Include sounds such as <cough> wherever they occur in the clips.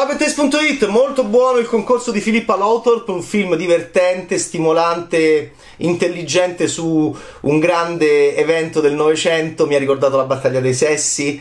Ciao Bettes.it, molto buono il concorso di Filippa Lauthorp, un film divertente, stimolante, intelligente su un grande evento del Novecento, mi ha ricordato la battaglia dei sessi,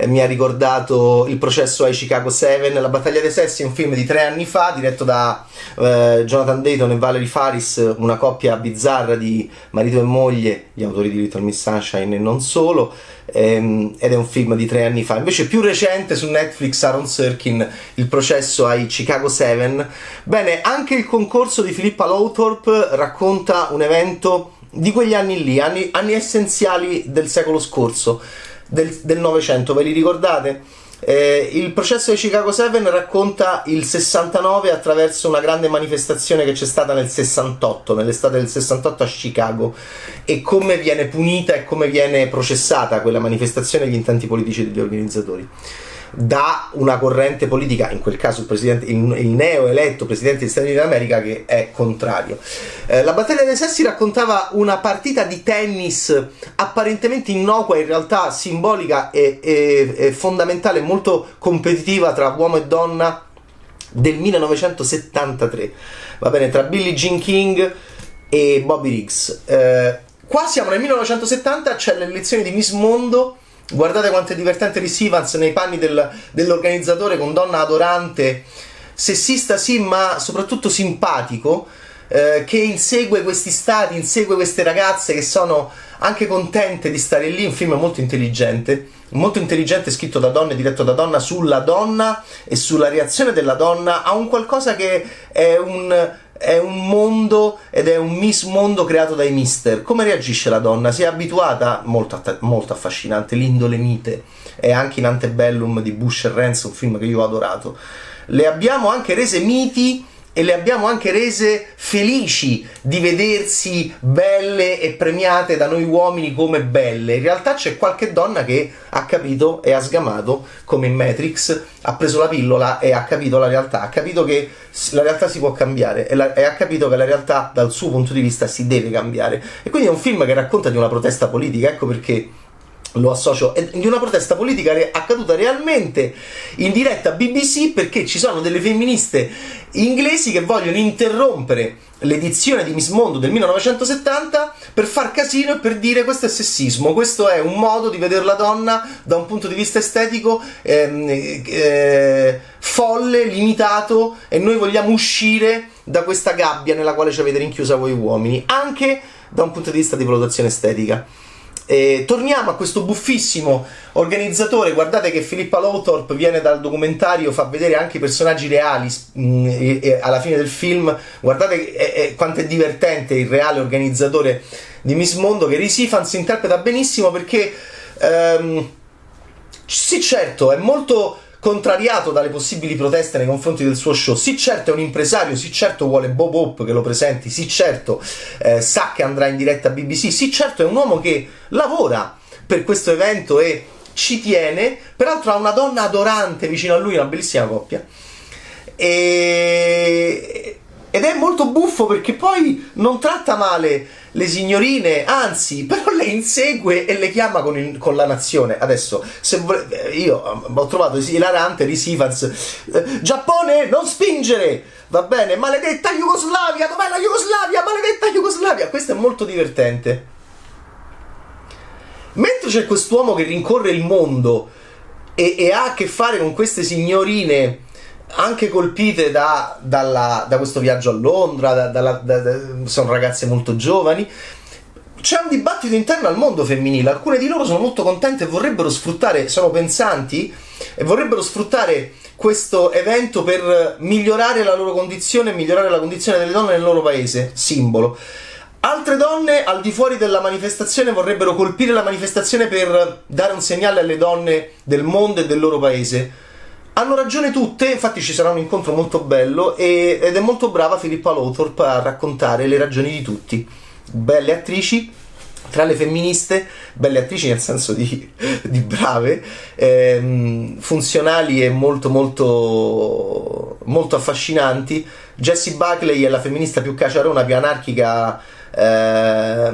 eh, mi ha ricordato il processo ai Chicago 7. La battaglia dei sessi un film di tre anni fa, diretto da eh, Jonathan Dayton e Valerie Faris, una coppia bizzarra di marito e moglie, gli autori di Little Miss Sunshine e non solo, ehm, ed è un film di tre anni fa. Invece più recente su Netflix Aaron Sorkin, il processo ai Chicago 7. Bene, anche il concorso di Filippa Lowthorpe racconta un evento di quegli anni lì, anni, anni essenziali del secolo scorso del Novecento, ve li ricordate? Eh, il processo di Chicago 7 racconta il 69 attraverso una grande manifestazione che c'è stata nel 68, nell'estate del 68 a Chicago e come viene punita e come viene processata quella manifestazione e gli intenti politici degli organizzatori da una corrente politica, in quel caso il, il, il neo eletto presidente degli Stati Uniti d'America, che è contrario. Eh, la battaglia dei sessi raccontava una partita di tennis apparentemente innocua, in realtà simbolica e, e, e fondamentale, molto competitiva tra uomo e donna del 1973. Va bene, tra Billie Jean King e Bobby Riggs. Eh, qua siamo nel 1970, c'è l'elezione di Miss Mondo Guardate quanto è divertente Rhys Evans nei panni del, dell'organizzatore con donna adorante, sessista sì, ma soprattutto simpatico, eh, che insegue questi stati, insegue queste ragazze che sono anche contente di stare lì. Un film molto intelligente, molto intelligente, scritto da donna e diretto da donna sulla donna e sulla reazione della donna a un qualcosa che è un è un mondo ed è un miss mondo creato dai mister. Come reagisce la donna? Si è abituata, molto, molto affascinante, l'indole mite, è anche in Antebellum di Bush e Renz, un film che io ho adorato. Le abbiamo anche rese miti e le abbiamo anche rese felici di vedersi belle e premiate da noi uomini come belle. In realtà c'è qualche donna che ha capito e ha sgamato, come in Matrix, ha preso la pillola e ha capito la realtà, ha capito che la realtà si può cambiare e, la, e ha capito che la realtà dal suo punto di vista si deve cambiare. E quindi è un film che racconta di una protesta politica, ecco perché lo associo di una protesta politica accaduta realmente in diretta BBC perché ci sono delle femministe inglesi che vogliono interrompere l'edizione di Miss Mondo del 1970 per far casino e per dire questo è sessismo, questo è un modo di vedere la donna da un punto di vista estetico ehm, eh, folle, limitato e noi vogliamo uscire da questa gabbia nella quale ci avete rinchiusa voi uomini, anche da un punto di vista di valutazione estetica. E torniamo a questo buffissimo organizzatore. Guardate che Filippa Lowthorpe viene dal documentario, fa vedere anche i personaggi reali mh, mm, e, e alla fine del film. Guardate e, e, quanto è divertente il reale organizzatore di Miss Mondo che Rhys si interpreta benissimo perché. Um, sì, certo, è molto contrariato dalle possibili proteste nei confronti del suo show. Sì, certo è un impresario, sì, certo vuole Bob Hope che lo presenti, sì, certo eh, sa che andrà in diretta a BBC, sì, certo è un uomo che lavora per questo evento e ci tiene, peraltro ha una donna adorante vicino a lui, una bellissima coppia. E... Ed è molto buffo perché poi non tratta male le signorine, anzi, <laughs> però le insegue e le chiama con, il, con la nazione. Adesso, se vole, io ho trovato ilarante di Sivans, eh, Giappone, non spingere! Va bene, maledetta Jugoslavia, dov'è la Jugoslavia? Maledetta Jugoslavia! Questo è molto divertente. Mentre c'è quest'uomo che rincorre il mondo e, e ha a che fare con queste signorine anche colpite da, dalla, da, questo viaggio a Londra, da, da, sono ragazze molto giovani. C'è un dibattito interno al mondo femminile, alcune di loro sono molto contente e vorrebbero sfruttare, sono pensanti e vorrebbero sfruttare questo evento per migliorare la loro condizione e migliorare la condizione delle donne nel loro paese, simbolo. Altre donne al di fuori della manifestazione vorrebbero colpire la manifestazione per dare un segnale alle donne del mondo e del loro paese hanno ragione tutte, infatti ci sarà un incontro molto bello e, ed è molto brava Filippa Lowthorpe a raccontare le ragioni di tutti. Belle attrici, tra le femministe, belle attrici nel senso di, <laughs> di brave, ehm, funzionali e molto molto molto affascinanti. Jessie Buckley è la femminista più caciarona, più anarchica, eh,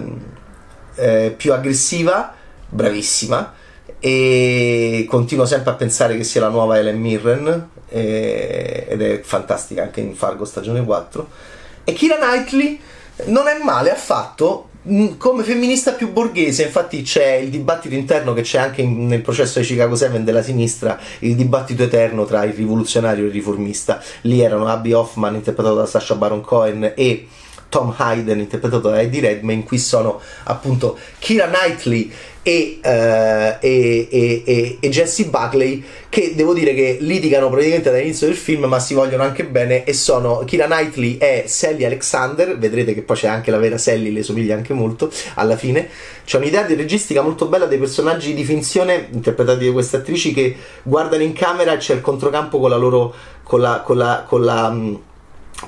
eh, più aggressiva, bravissima e continuo sempre a pensare che sia la nuova Ellen Mirren eh, ed è fantastica anche in Fargo stagione 4 e Kira Knightley non è male affatto mm, come femminista più borghese, infatti c'è il dibattito interno che c'è anche in, nel processo di Chicago 7 della sinistra, il dibattito eterno tra il rivoluzionario e il riformista. Lì erano Abby Hoffman interpretato da Sasha Baron Cohen e Tom Hayden interpretato da Eddie Redmayne, qui sono appunto Kira Knightley e, uh, e, e, e, Jesse Buckley che devo dire che litigano praticamente dall'inizio del film ma si vogliono anche bene e sono Kira Knightley e Sally Alexander vedrete che poi c'è anche la vera Sally le somiglia anche molto alla fine. C'è un'idea di registica molto bella dei personaggi di finzione interpretati da queste attrici che guardano in camera e c'è il controcampo con la loro con la, con la, con la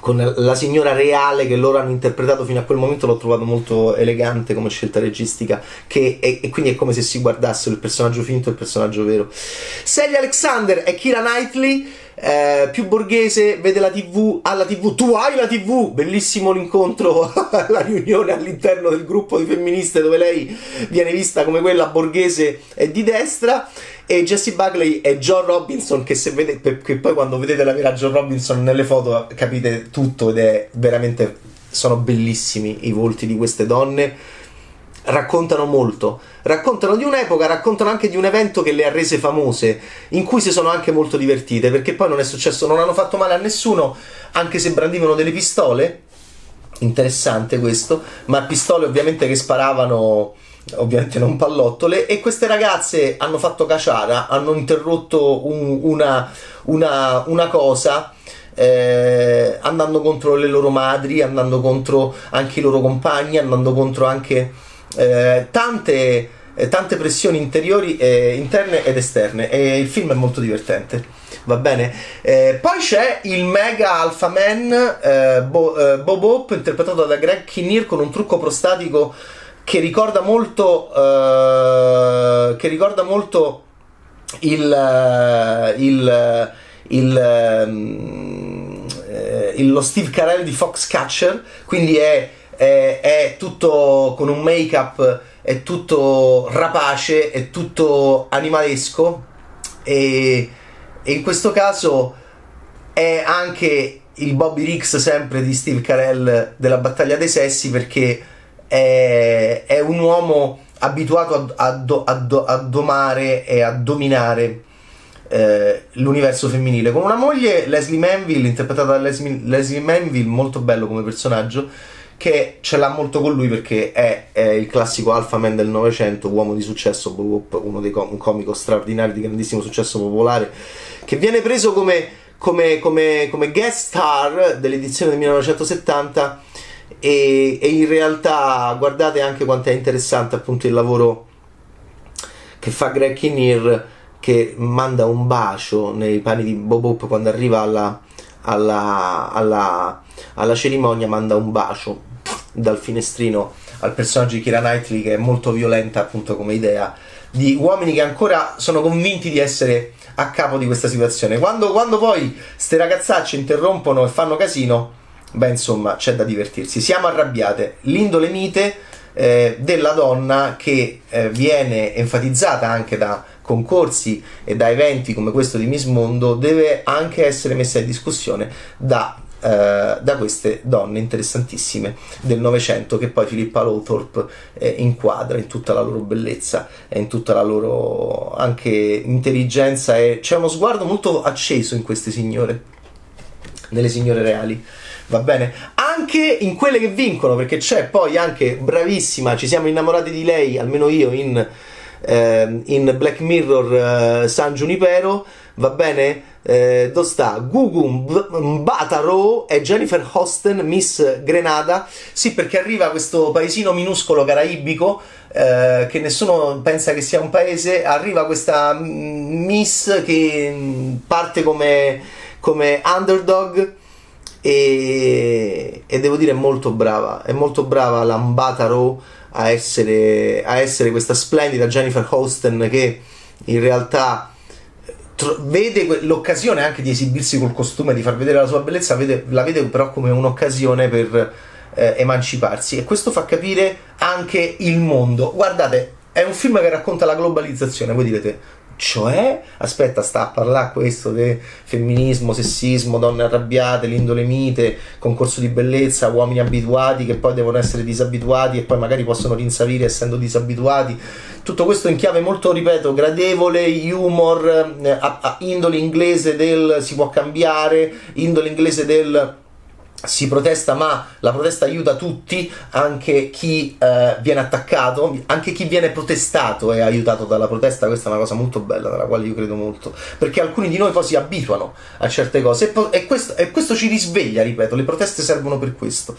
con la signora reale che loro hanno interpretato fino a quel momento l'ho trovato molto elegante come scelta registica che, e, e, quindi è come se si guardassero il personaggio finto e il personaggio vero. Sally Alexander e Kira Knightley eh, più borghese vede la tv alla tv tu hai la tv bellissimo l'incontro <laughs> la riunione all'interno del gruppo di femministe dove lei viene vista come quella borghese e di destra e Jesse Buckley e John Robinson che se vede che poi quando vedete la vera John Robinson nelle foto capite tutto ed è veramente sono bellissimi i volti di queste donne. Raccontano molto. Raccontano di un'epoca raccontano anche di un evento che le ha rese famose in cui si sono anche molto divertite perché poi non è successo non hanno fatto male a nessuno anche se brandivano delle pistole. Interessante questo ma pistole ovviamente che sparavano ovviamente non pallottole, e queste ragazze hanno fatto caciara, hanno interrotto un, una, una, una, cosa. Eh, andando contro le loro madri, andando contro anche i loro compagni, andando contro anche eh, tante, eh, tante, pressioni interiori, eh, interne ed esterne. E il film è molto divertente. Va bene? Eh, poi c'è il mega alpha man eh, Bo, Bob Hope, interpretato da Greg Kinnear con un trucco prostatico che ricorda molto uh, che ricorda molto il, uh, il, il, um, il, lo Steve Carell di Foxcatcher quindi è, è, è tutto con un make up è tutto rapace è tutto animalesco e, e in questo caso è anche il Bobby Riggs sempre di Steve Carell della battaglia dei sessi perché è, è un uomo abituato a, a, a, a, domare e a dominare eh, l'universo femminile. Con una moglie Leslie Manville interpretata da Leslie, Leslie Manville molto bello come personaggio che ce l'ha molto con lui perché è, è il classico alpha man del novecento uomo di successo uno dei com- un comico straordinario di grandissimo successo popolare che viene preso come, come, come, come guest star dell'edizione del 1970 e, e, in realtà guardate anche quanto è interessante appunto il lavoro che fa Greg Kinnear che manda un bacio nei panni di Bob Hope quando arriva alla, alla, alla, alla cerimonia manda un bacio dal finestrino al personaggio di Kira Knightley che è molto violenta appunto come idea di uomini che ancora sono convinti di essere a capo di questa situazione. Quando, quando poi ste ragazzacce interrompono e fanno casino beh insomma c'è da divertirsi. Siamo arrabbiate, l'indole mite eh, della donna che eh, viene enfatizzata anche da concorsi e da eventi come questo di Miss Mondo deve anche essere messa in discussione da Uh, da queste donne interessantissime del Novecento che poi Filippa Lowthorpe eh, inquadra in tutta la loro bellezza e in tutta la loro anche intelligenza. E c'è uno sguardo molto acceso in queste signore, nelle signore reali va bene? Anche in quelle che vincono, perché c'è poi anche bravissima, ci siamo innamorati di lei, almeno io, in, eh, in Black Mirror eh, San Junipero, va bene? Eh, dove sta Gugu Mbataro e Jennifer Hosten, Miss Grenada. Sì, perché arriva questo paesino minuscolo caraibico eh, che nessuno pensa che sia un paese. Arriva questa Miss che mm, parte come, come underdog e, e, devo dire è molto brava, è molto brava Lambata Rowe a essere, a essere questa splendida Jennifer Hosten che in realtà tro- vede l'occasione anche di esibirsi col costume, di far vedere la sua bellezza, vede, la vede però come un'occasione per eh, emanciparsi e questo fa capire anche il mondo. Guardate, è un film che racconta la globalizzazione. Voi direte, cioè, aspetta, sta a parlare questo di femminismo, sessismo, donne arrabbiate, l'indole mite, concorso di bellezza, uomini abituati che poi devono essere disabituati e poi magari possono rinsavire essendo disabituati. Tutto questo in chiave molto, ripeto, gradevole, humor, eh, a, a indole inglese del si può cambiare, indole inglese del si protesta, ma la protesta aiuta tutti, anche chi eh, viene attaccato, anche chi viene protestato è aiutato dalla protesta. Questa è una cosa molto bella, nella quale io credo molto, perché alcuni di noi poi si abituano a certe cose e, po- e, questo, e questo, ci risveglia, ripeto, le proteste servono per questo.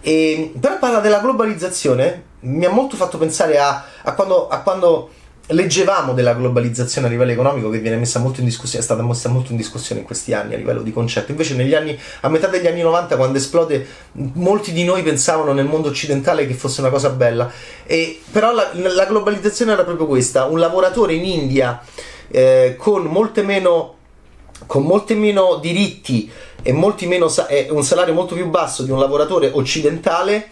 E, però parla della globalizzazione, mi ha molto fatto pensare a, a quando, a quando leggevamo della globalizzazione a livello economico che viene messa molto in discussione, è stata messa molto in discussione in questi anni a livello di concetto. Invece negli anni, a metà degli anni 90, quando esplode, molti di noi pensavano nel mondo occidentale che fosse una cosa bella. E, però la, la globalizzazione era proprio questa, un lavoratore in India eh, con molte meno con molti meno diritti e molti meno, eh, un salario molto più basso di un lavoratore occidentale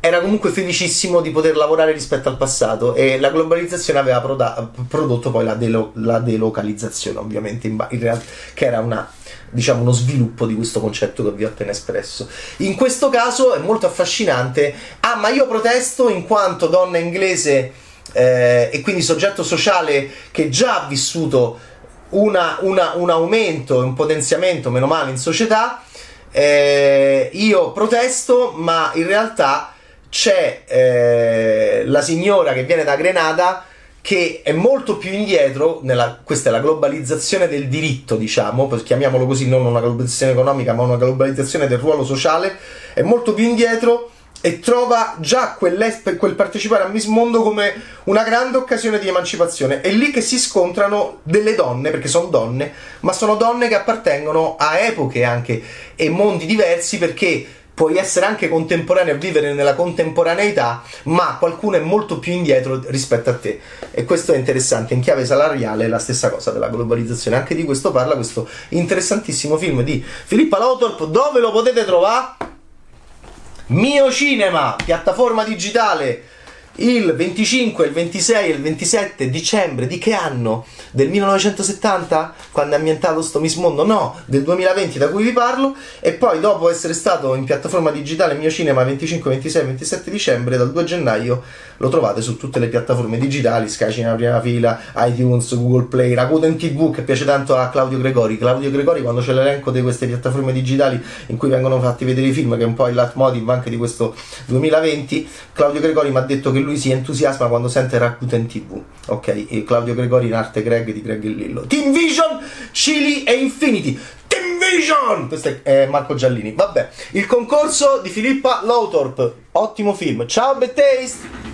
era comunque felicissimo di poter lavorare rispetto al passato e la globalizzazione aveva proda- prodotto poi la, delo- la, delocalizzazione ovviamente in ba- in realtà, che era una, diciamo, uno sviluppo di questo concetto che vi ho appena espresso. In questo caso è molto affascinante. Ah ma io protesto in quanto donna inglese eh, e quindi soggetto sociale che già ha vissuto una, una, un aumento un potenziamento meno male in società. Eh, io protesto ma in realtà c'è eh, la signora che viene da Grenada che è molto più indietro, nella, questa è la globalizzazione del diritto, diciamo, chiamiamolo così, non una globalizzazione economica, ma una globalizzazione del ruolo sociale, è molto più indietro e trova già quel partecipare a Miss Mondo come una grande occasione di emancipazione. È lì che si scontrano delle donne, perché sono donne, ma sono donne che appartengono a epoche anche e mondi diversi perché puoi essere anche contemporaneo e vivere nella contemporaneità, ma qualcuno è molto più indietro rispetto a te. E questo è interessante. In chiave salariale è la stessa cosa della globalizzazione. Anche di questo parla questo interessantissimo film di Filippa Lautorp. Dove lo potete trovare? Mio Cinema, piattaforma digitale il 25, il 26 e il 27 dicembre di che anno? Del 1970? Quando è ambientato sto Miss Mondo? No, del 2020 da cui vi parlo e poi dopo essere stato in piattaforma digitale Mio Cinema 25, 26 e 27 dicembre dal 2 gennaio lo trovate su tutte le piattaforme digitali, Sky Cinema prima fila, iTunes, Google Play, Rakuten TV che piace tanto a Claudio Gregori. Claudio Gregori quando c'è l'elenco di queste piattaforme digitali in cui vengono fatti vedere i film che è un po' il leitmotiv anche di questo 2020, Claudio Gregori mi ha detto che lui si entusiasma quando sente Rakuten TV. Ok, Claudio Gregori in arte Greg di Greg e Lillo. Team Vision, Chili e Infinity. Team Vision! Questo è Marco Giallini. Vabbè, il concorso di Filippa Lautorp. Ottimo film. Ciao, Bad Taste!